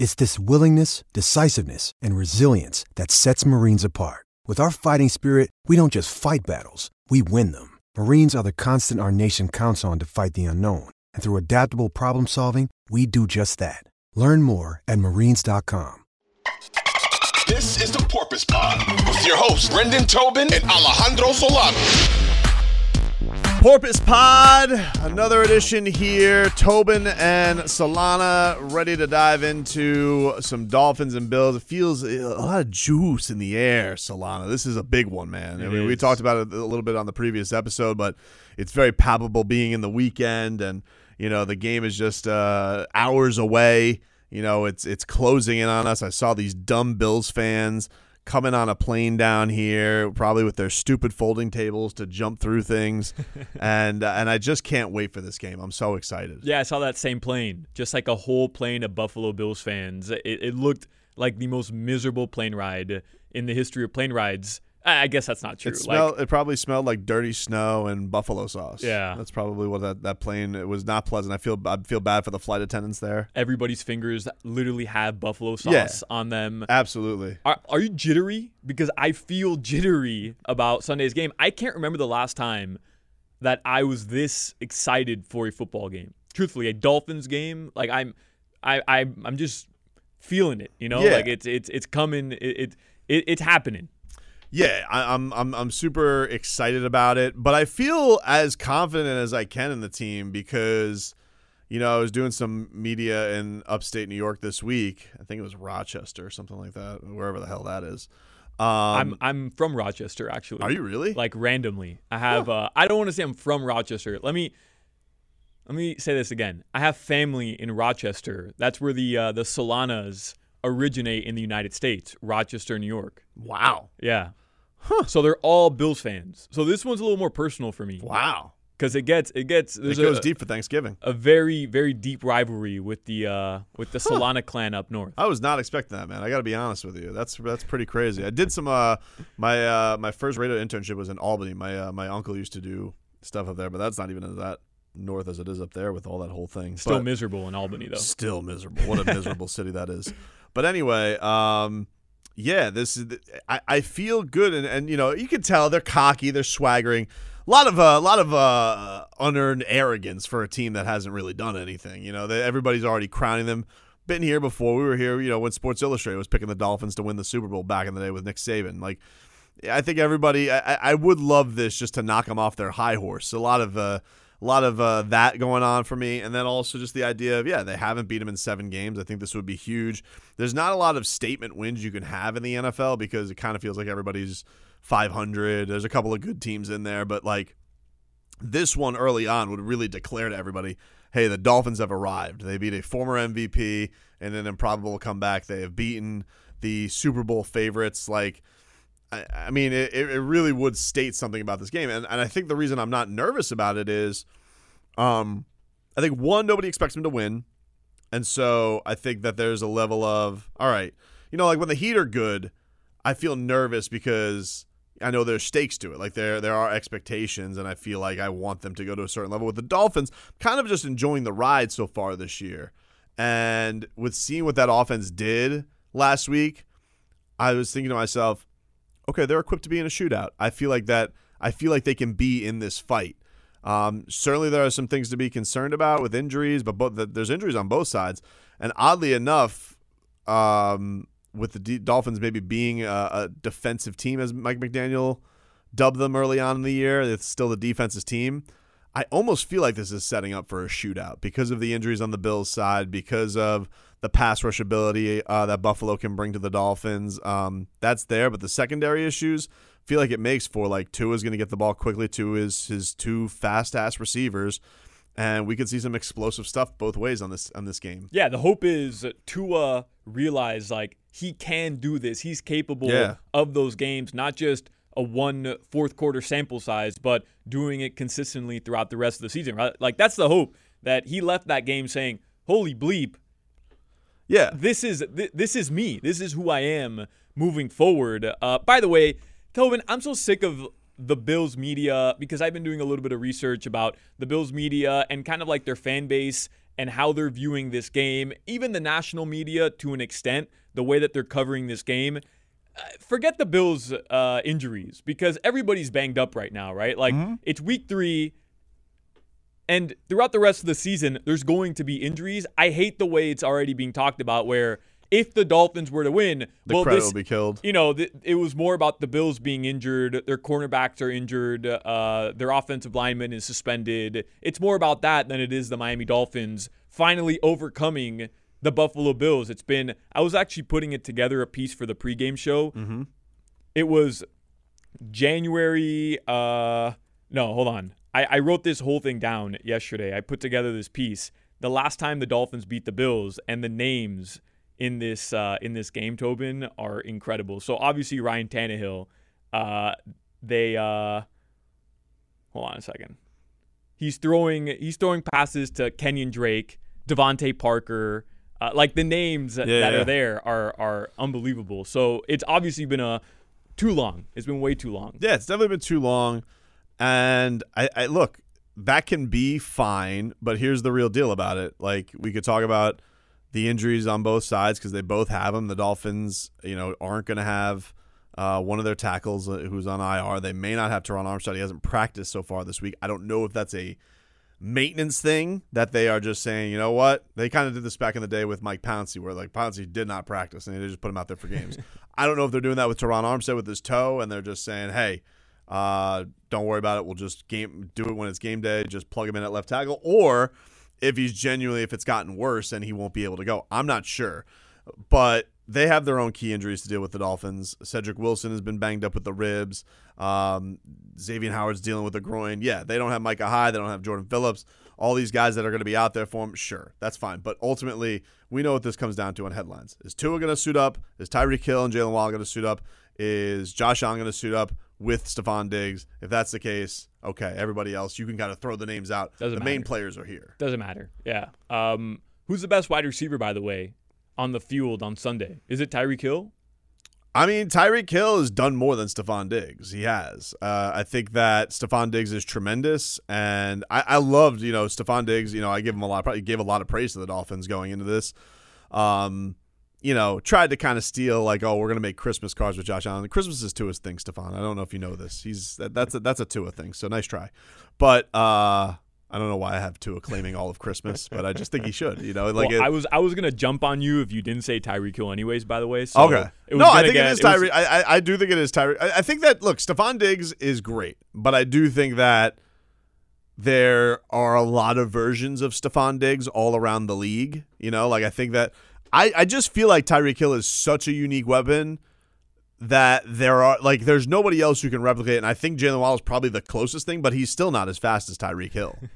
It's this willingness, decisiveness, and resilience that sets Marines apart. With our fighting spirit, we don't just fight battles, we win them. Marines are the constant our nation counts on to fight the unknown. And through adaptable problem solving, we do just that. Learn more at marines.com. This is the Porpoise Pod with your hosts, Brendan Tobin and Alejandro Solana. Porpoise Pod, another edition here. Tobin and Solana ready to dive into some Dolphins and Bills. It feels a lot of juice in the air, Solana. This is a big one, man. I mean, we talked about it a little bit on the previous episode, but it's very palpable being in the weekend, and you know the game is just uh, hours away. You know, it's it's closing in on us. I saw these dumb Bills fans coming on a plane down here, probably with their stupid folding tables to jump through things, and uh, and I just can't wait for this game. I'm so excited. Yeah, I saw that same plane, just like a whole plane of Buffalo Bills fans. It, it looked like the most miserable plane ride in the history of plane rides. I guess that's not true. It, Like, it probably smelled like dirty snow and buffalo sauce. Yeah. that's probably what that, that plane. It was not pleasant. I feel I feel bad for the flight attendants there. everybody's fingers literally have buffalo sauce Yeah. on them. Absolutely. Are, are you jittery? Because I feel jittery about Sunday's game. I can't remember the last time that I was this excited for a football game. Truthfully, a Dolphins game, like I'm, I, I I'm just feeling it. You know, Yeah. like it's it's it's coming. It, it, it it's happening. Yeah, I, I'm I'm I'm super excited about it, but I feel as confident as I can in the team because, you know, I was doing some media in upstate New York this week. I think it was Rochester or something like that, wherever the hell that is. Um, I'm I'm from Rochester actually. are you really? like randomly. I have uh, I don't want to say I'm from Rochester. Let me let me say this again. I have family in Rochester. That's where the uh, the Solanas originate in the United States, Rochester, New York. wow, Yeah. So they're all Bills fans. So this one's a little more personal for me wow. because it gets it gets It goes a, deep for Thanksgiving. a very very deep rivalry with the uh, with the Solana clan up north. I was not expecting that, man. I got to be honest with you. That's that's pretty crazy. I did some uh my uh my first radio internship was in Albany. My uh, my uncle used to do stuff up there, but that's not even as that north as it is up there with all that whole thing. Still But- miserable in Albany though. Still miserable. What a miserable city that is. But anyway, um, yeah, this is. I, I feel good, and, and you know you can tell they're cocky, they're swaggering. A lot of uh, a lot of uh, unearned arrogance for a team that hasn't really done anything. You know, they, everybody's already crowning them. Been here before. We were here, you know, when Sports Illustrated was picking the Dolphins to win the Super Bowl back in the day with Nick Saban. Like, I think everybody. I, I- would love this just to knock them off their high horse. A lot of uh, a lot of uh, that going on for me, and then also just the idea of yeah, they haven't beat them in seven games. I think this would be huge. There's not a lot of statement wins you can have in the NFL because it kind of feels like everybody's 500. There's a couple of good teams in there, but like this one early on would really declare to everybody, hey, the Dolphins have arrived. They beat a former MVP and an improbable comeback. They have beaten the Super Bowl favorites. Like, I, I mean, it, it really would state something about this game. And, and I think the reason I'm not nervous about it is um, I think, one, nobody expects them to win. And so I think that there's a level of, all right, you know, like when the Heat are good, I feel nervous because I know there's stakes to it. Like there there are expectations, and I feel like I want them to go to a certain level. With the Dolphins, kind of just enjoying the ride so far this year, and with seeing what that offense did last week, I was thinking to myself, okay, they're equipped to be in a shootout. I feel like that. I feel like they can be in this fight. Um, certainly, there are some things to be concerned about with injuries, but both, there's injuries on both sides. And oddly enough, um, with the D- Dolphins maybe being a, a defensive team, as Mike McDaniel dubbed them early on in the year, it's still the defense's team. I almost feel like this is setting up for a shootout because of the injuries on the Bills' side, because of the pass rush ability uh, that Buffalo can bring to the Dolphins. Um, that's there, but the secondary issues feel like it makes for like two is going to get the ball quickly to his his two fast ass receivers, and we could see some explosive stuff both ways on this on this game. Yeah, the hope is Tua realize like he can do this. He's capable Yeah. of those games, not just a one fourth quarter sample size, but doing it consistently throughout the rest of the season. Right? Like that's the hope that he left that game saying, "Holy bleep, Yeah, this is th- this is me. This is who I am moving forward." Uh, by the way, Tobin, I'm so sick of the Bills media because I've been doing a little bit of research about the Bills media and kind of like their fan base and how they're viewing this game. Even the national media, to an extent, the way that they're covering this game. Uh, Forget the Bills' uh, injuries because everybody's banged up right now, right? Like it's week three. And throughout the rest of the season, there's going to be injuries. I hate the way it's already being talked about, where if the Dolphins were to win, the well, credit this, will be killed. you know, th- it was more about the Bills being injured. Their cornerbacks are injured. Uh, their offensive lineman is suspended. It's more about that than it is the Miami Dolphins finally overcoming the Buffalo Bills. It's been, I was actually putting it together a piece for the pregame show. Mm-hmm. It was January, uh, no, hold on. I, I wrote this whole thing down yesterday. I put together this piece. The last time the Dolphins beat the Bills and the names in this uh, in this game, Tobin, are incredible. So obviously Ryan Tannehill, uh, they uh, hold on a second. He's throwing he's throwing passes to Kenyan Drake, DeVante Parker. Uh, like the names that, Yeah, that yeah. are there are are unbelievable. So it's obviously been a too long. It's been way too long. Yeah, it's definitely been too long. And I, I look, that can be fine, but here's the real deal about it. Like we could talk about the injuries on both sides because they both have them. The Dolphins, you know, aren't going to have uh, one of their tackles uh, who's on IR. They may not have Terron Armstead. He hasn't practiced so far this week. I don't know if that's a maintenance thing that they are just saying, you know what? They kind of did this back in the day with Mike Pouncey, where like Pouncey did not practice and they just put him out there for games. I don't know if they're doing that with Terron Armstead with his toe, and they're just saying, hey, uh, don't worry about it. We'll just game do it when it's game day. Just plug him in at left tackle, or if he's genuinely if it's gotten worse and he won't be able to go. I'm not sure, but they have their own key injuries to deal with. The Dolphins. Cedrick Wilson has been banged up with the ribs. Um, Xavier Howard's dealing with the groin. Yeah, they don't have Micah Hyde. They don't have Jordan Phillips. All these guys that are going to be out there for him, sure, that's fine. But ultimately, we know what this comes down to on headlines. Is Tua going to suit up? Is Tyreek Hill and Jaylen Waddle going to suit up? Is Josh Allen going to suit up with Stefon Diggs? If that's the case, okay. Everybody else, you can kind of throw the names out. Doesn't the main players are here. Doesn't matter. Yeah. Um, who's the best wide receiver, by the way, on the field on Sunday? Is it Tyreek Hill? I mean, Tyreek Hill has done more than Stefon Diggs. He has. Uh, I think that Stefon Diggs is tremendous, and I, I loved, you know, Stefon Diggs. You know, I give him a lot. Of, he gave a lot of praise to the Dolphins going into this. Um, you know, tried to kind of steal like, oh, we're gonna make Christmas cards with Josh Allen. Christmas is Tua's thing, Stefon. I don't know if you know this. He's that, that's a, that's a Tua thing. So nice try, but uh, I don't know why I have Tua claiming all of Christmas, but I just think he should. You know, like well, it, I was I was gonna jump on you if you didn't say Tyreek Hill, anyways. By the way. So Okay. it was No, I think get- it is was- Tyreek. I, I I do think it is Tyreek. I, I think that look, Stefon Diggs is great, but I do think that there are a lot of versions of Stefon Diggs all around the league. You know, like I think that I I just feel like Tyreek Hill is such a unique weapon that there are like there's nobody else who can replicate. it. And I think Jaylen Waddle is probably the closest thing, but he's still not as fast as Tyreek Hill.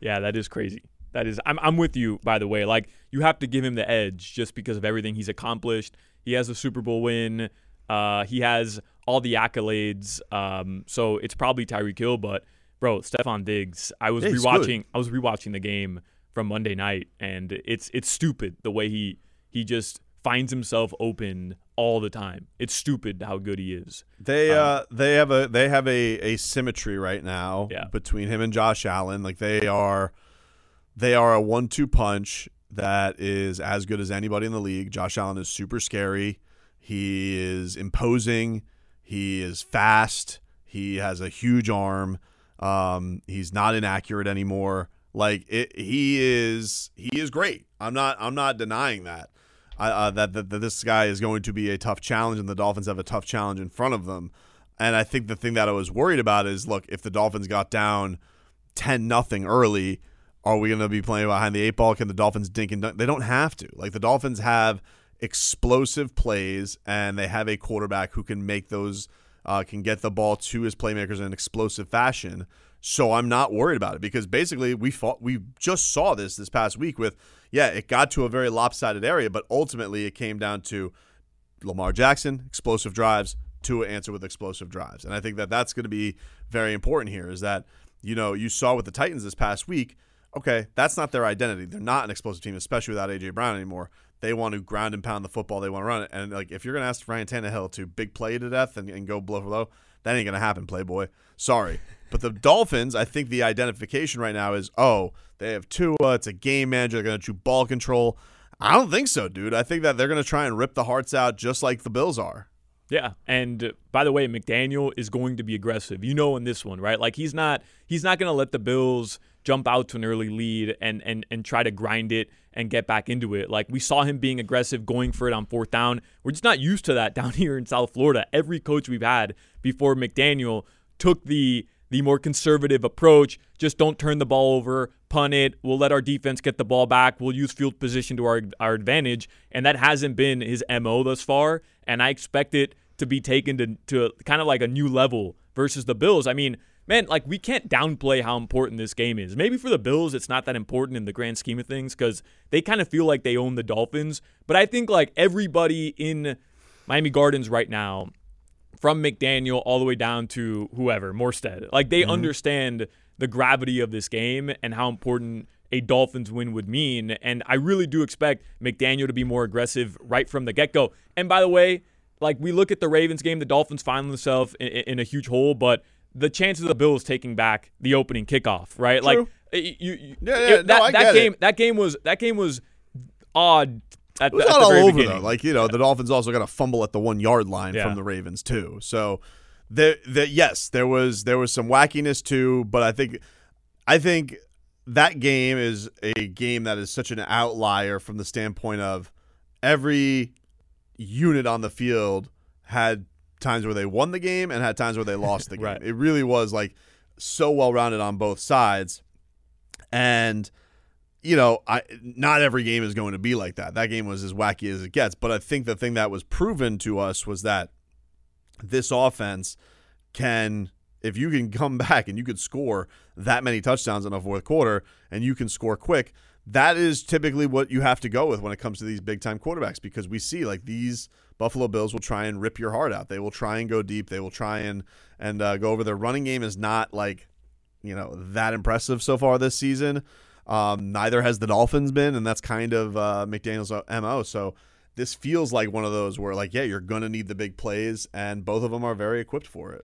Yeah, that is crazy. That is. I'm I'm with you. By the way, like you have to give him the edge just because of everything he's accomplished. He has a Super Bowl win. Uh, he has all the accolades. Um, so it's probably Tyreek Hill, but bro, Stefon Diggs. I was Yeah, rewatching. I was rewatching the game from Monday night, and it's it's stupid the way he he just finds himself open all the time. It's stupid how good he is. They uh they have a they have a a symmetry right now Yeah. between him and Josh Allen. Like they are they are a one two punch that is as good as anybody in the league. Josh Allen is super scary. He is imposing. He is fast. He has a huge arm. Um, he's not inaccurate anymore. Like it, he is he is great. I'm not I'm not denying that. Uh, that, that that this guy is going to be a tough challenge, and the Dolphins have a tough challenge in front of them. And I think the thing that I was worried about is, look, if the Dolphins got down ten nothing early, are we going to be playing behind the eight ball? Can the Dolphins dink and dunk? They don't have to. Like the Dolphins have explosive plays, and they have a quarterback who can make those uh, can get the ball to his playmakers in an explosive fashion. So I'm not worried about it because basically we fought, we just saw this this past week with yeah it got to a very lopsided area, but ultimately it came down to Lamar Jackson explosive drives, to answer with explosive drives, and I think that that's going to be very important here. Is that you know you saw with the Titans this past week. Okay, that's not their identity. They're not an explosive team, especially without AJ Brown anymore. They want to ground and pound the football. They want to run it. And like if you're going to ask Ryan Tannehill to big play to death and, and go blow for low, that ain't going to happen, Playboy. Sorry. But the Dolphins, I think the identification right now is, oh, they have Tua. It's a game manager. They're going to do ball control. I don't think so, dude. I think that they're going to try and rip the hearts out just like the Bills are. Yeah, and uh, by the way, McDaniel is going to be aggressive. You know, in this one, right? Like he's not he's not going to let the Bills jump out to an early lead and and and try to grind it and get back into it. Like we saw him being aggressive, going for it on fourth down. We're just not used to that down here in South Florida. Every coach we've had before McDaniel took the the more conservative approach. Just don't turn the ball over, punt it. We'll let our defense get the ball back. We'll use field position to our, our advantage. And that hasn't been his MO thus far. And I expect it to be taken to, to kind of like a new level versus the Bills. I mean, man, like we can't downplay how important this game is. Maybe for the Bills, it's not that important in the grand scheme of things because they kind of feel like they own the Dolphins. But I think like everybody in Miami Gardens right now from McDaniel all the way down to whoever, Morstead. Like they mm-hmm. understand the gravity of this game and how important a Dolphins win would mean. And I really do expect McDaniel to be more aggressive right from the get go. And by the way, like we look at the Ravens game, the Dolphins find themselves in, in a huge hole, but the chances of the Bills taking back the opening kickoff, right? True. Like you, you yeah, yeah, it, that, no, that game, it. that game was that game was odd at, it was the, not all over beginning. though. Like you know, the Dolphins also got a fumble at the one yard line Yeah. from the Ravens too. So the the yes, there was there was some wackiness too, but I think I think that game is a game that is such an outlier from the standpoint of every unit on the field had times where they won the game and had times where they lost the game. Right. It really was like so well rounded on both sides. And you know, I not every game is going to be like that. That game was as wacky as it gets, but I think the thing that was proven to us was that this offense can if you can come back and you could score that many touchdowns in a fourth quarter and you can score quick, that is typically what you have to go with when it comes to these big time quarterbacks because we see like these Buffalo Bills will try and rip your heart out. They will try and go deep. They will try and and uh, go over. Their running game is not like you know that impressive so far this season. Um, neither has the Dolphins been, and that's kind of uh, McDaniel's mo. So this feels like one of those where like yeah, you're gonna need the big plays, and both of them are very equipped for it.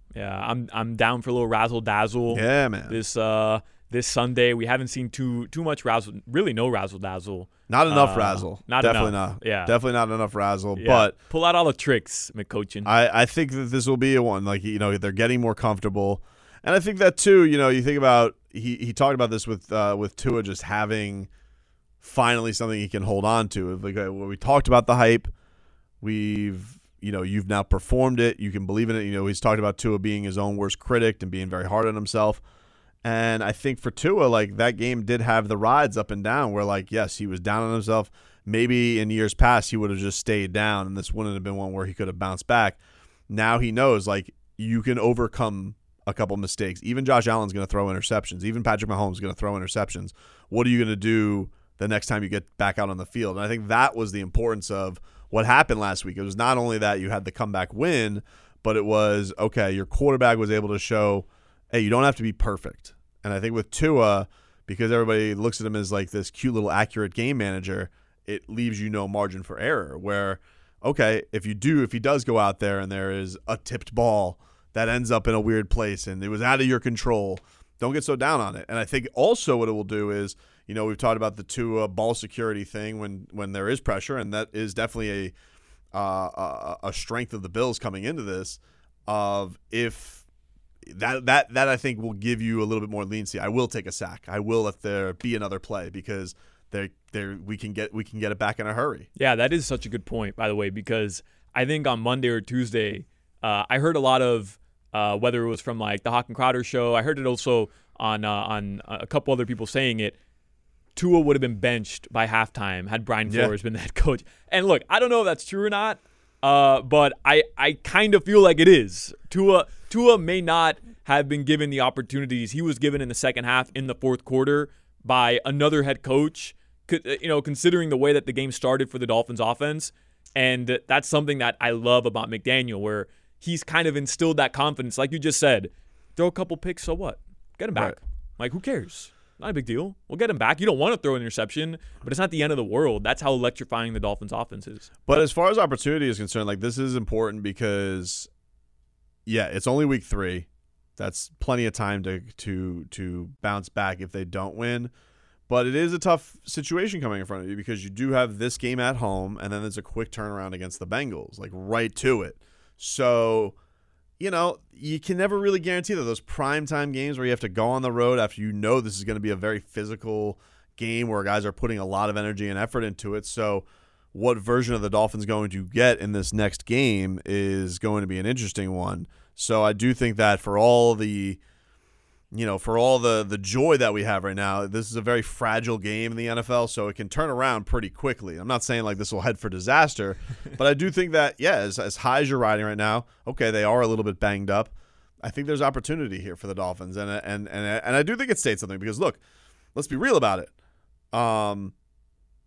yeah. I'm I'm down for a little razzle dazzle. Yeah, man. This uh this Sunday we haven't seen too too much razzle, really no razzle dazzle. Not enough Uh, razzle. not definitely enough. not. Yeah. definitely not enough razzle. Yeah. But pull out all the tricks, McCochin. I, I think that this will be a one. Like you know, they're getting more comfortable, and I think that too. You know, you think about he he talked about this with uh, with Tua just having finally something he can hold on to. Like uh, when we talked about the hype, we've you know you've now performed it. You can believe in it. You know, he's talked about Tua being his own worst critic and being very hard on himself. And I think for Tua, like that game did have the rides up and down where like, yes, he was down on himself. Maybe in years past he would have just stayed down and this wouldn't have been one where he could have bounced back. Now he knows like you can overcome a couple mistakes. Even Josh Allen's going to throw interceptions. Even Patrick Mahomes is going to throw interceptions. What are you going to do the next time you get back out on the field? And I think that was the importance of what happened last week. It was not only that you had the comeback win, but it was okay, your quarterback was able to show, hey, you don't have to be perfect. And I think with Tua, because everybody looks at him as like this cute little accurate game manager, it leaves you no margin for error. Where, okay, if you do, if he does go out there and there is a tipped ball that ends up in a weird place and it was out of your control, don't get so down on it. And I think also what it will do is, you know, we've talked about the Tua ball security thing when when there is pressure, and that is definitely a uh, a, a strength of the Bills coming into this. of if that that that I think will give you a little bit more leniency. I will take a sack. I will let there be another play because there there we can get we can get it back in a hurry. Yeah, that is such a good point, by the way, because I think on Monday or Tuesday, uh, I heard a lot of uh, whether it was from like the Hoch and Crowder show. I heard it also on uh, on a couple other people saying it. Tua would have been benched by halftime had Brian Yeah. Flores been the head coach. And look, I don't know if that's true or not, uh, but I, I kind of feel like it is. Tua Tua may not have been given the opportunities he was given in the second half in the fourth quarter by another head coach. You know, considering the way that the game started for the Dolphins offense, and that's something that I love about McDaniel, where he's kind of instilled that confidence, like you just said. Throw a couple picks, so what? Get him back. Right. Like, who cares? Not a big deal. We'll get him back. You don't want to throw an interception, but it's not the end of the world. That's how electrifying the Dolphins' offense is. But as far as opportunity is concerned, like this is important because, yeah, it's only week three. That's plenty of time to to to bounce back if they don't win. But it is a tough situation coming in front of you because you do have this game at home, and then there's a quick turnaround against the Bengals, like right to it. So, you know, you can never really guarantee that those prime time games where you have to go on the road after you know this is going to be a very physical game where guys are putting a lot of energy and effort into it. So, what version of the Dolphins going to get in this next game is going to be an interesting one. So, I do think that for all the you know, for all the the joy that we have right now, this is a very fragile game in the NFL, so it can turn around pretty quickly. I'm not saying like this will head for disaster, but I do think that yeah, as, as high as you're riding right now, okay, they are a little bit banged up. I think there's opportunity here for the Dolphins, and and and and I do think it states something because look, let's be real about it. Um,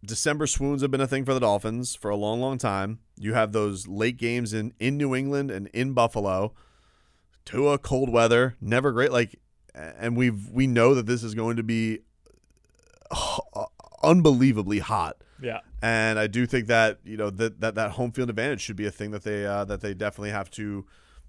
December swoons have been a thing for the Dolphins for a long, long time. You have those late games in in New England and in Buffalo. Tua, cold weather, never great. Like, and we've we know that this is going to be uh, unbelievably hot. Yeah. And I do think that you know that that, that home field advantage should be a thing that they uh, that they definitely have to,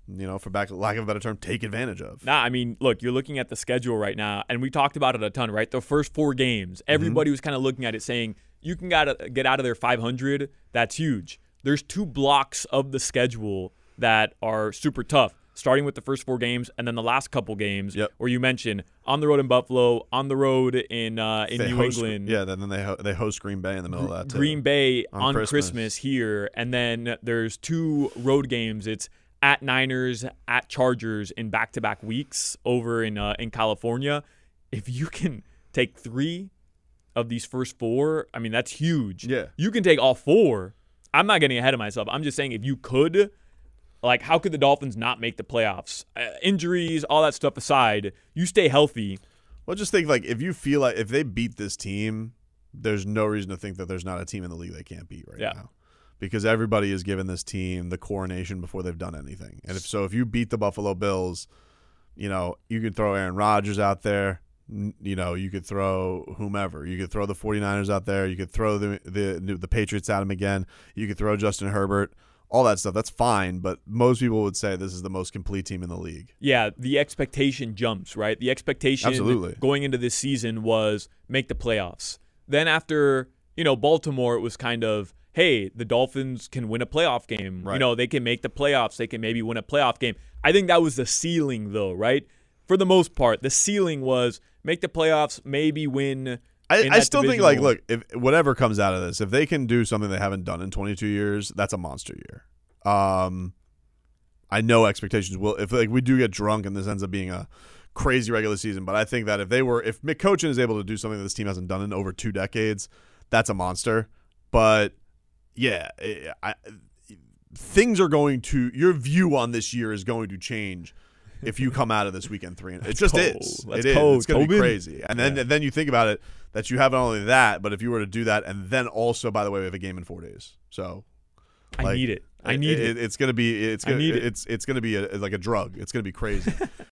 you know, for back lack of a better term, take advantage of. Nah, I mean, look, you're looking at the schedule right now, and we talked about it a ton, right? The first four games, everybody was kind of looking at it saying, you can gotta get out of there 500. That's huge. There's two blocks of the schedule that are super tough, starting with the first four games and then the last couple games, Yep. where you mentioned on the road in Buffalo, on the road in uh, in They New host- England. yeah. Then they ho- they host Green Bay in the middle of that. Too. Green Bay On on, Christmas. Christmas. here, and then there's two road games. It's at Niners, at Chargers in back-to-back weeks over in uh, in California. If you can take three of these first four, I mean that's huge. Yeah. you can take all four. I'm not getting ahead of myself. I'm just saying if you could, like, how could the Dolphins not make the playoffs? Uh, injuries, all that stuff aside, you stay healthy. Well, just think like if you feel like if they beat this team, there's no reason to think that there's not a team in the league they can't beat right Yeah. now. Because everybody has given this team the coronation before they've done anything. And if so, if you beat the Buffalo Bills, you know, you could throw Aaron Rodgers out there. You know, you could throw whomever. You could throw the 49ers out there. You could throw the the the Patriots at him again. You could throw Justin Herbert. All that stuff. That's fine, but most people would say this is the most complete team in the league. yeah, the expectation jumps, right? The expectation Absolutely. going into this season was make the playoffs. Then after, you know, Baltimore, it was kind of, hey, the Dolphins can win a playoff game. Right. You know, they can make the playoffs. They can maybe win a playoff game. I think that was the ceiling, though, right? For the most part, the ceiling was make the playoffs, maybe win. I, I still think like look if whatever comes out of this if they can do something they haven't done in 22 years that's a monster year. Um i know expectations will if like we do get drunk and this ends up being a crazy regular season but i think that if they were if mick Cochin is able to do something that this team hasn't done in over two decades that's a monster. But yeah I, I, things are going to your view on this year is going to change if you come out of this weekend three and it just cold. is Let's it is cold, it's going to be crazy and then and then you think about it that you have not only that but if you were to do that and then also by the way we have a game in four days so I need it. I need it. It's gonna be. It's gonna. it. It's it's gonna be a, like a drug. It's gonna be crazy.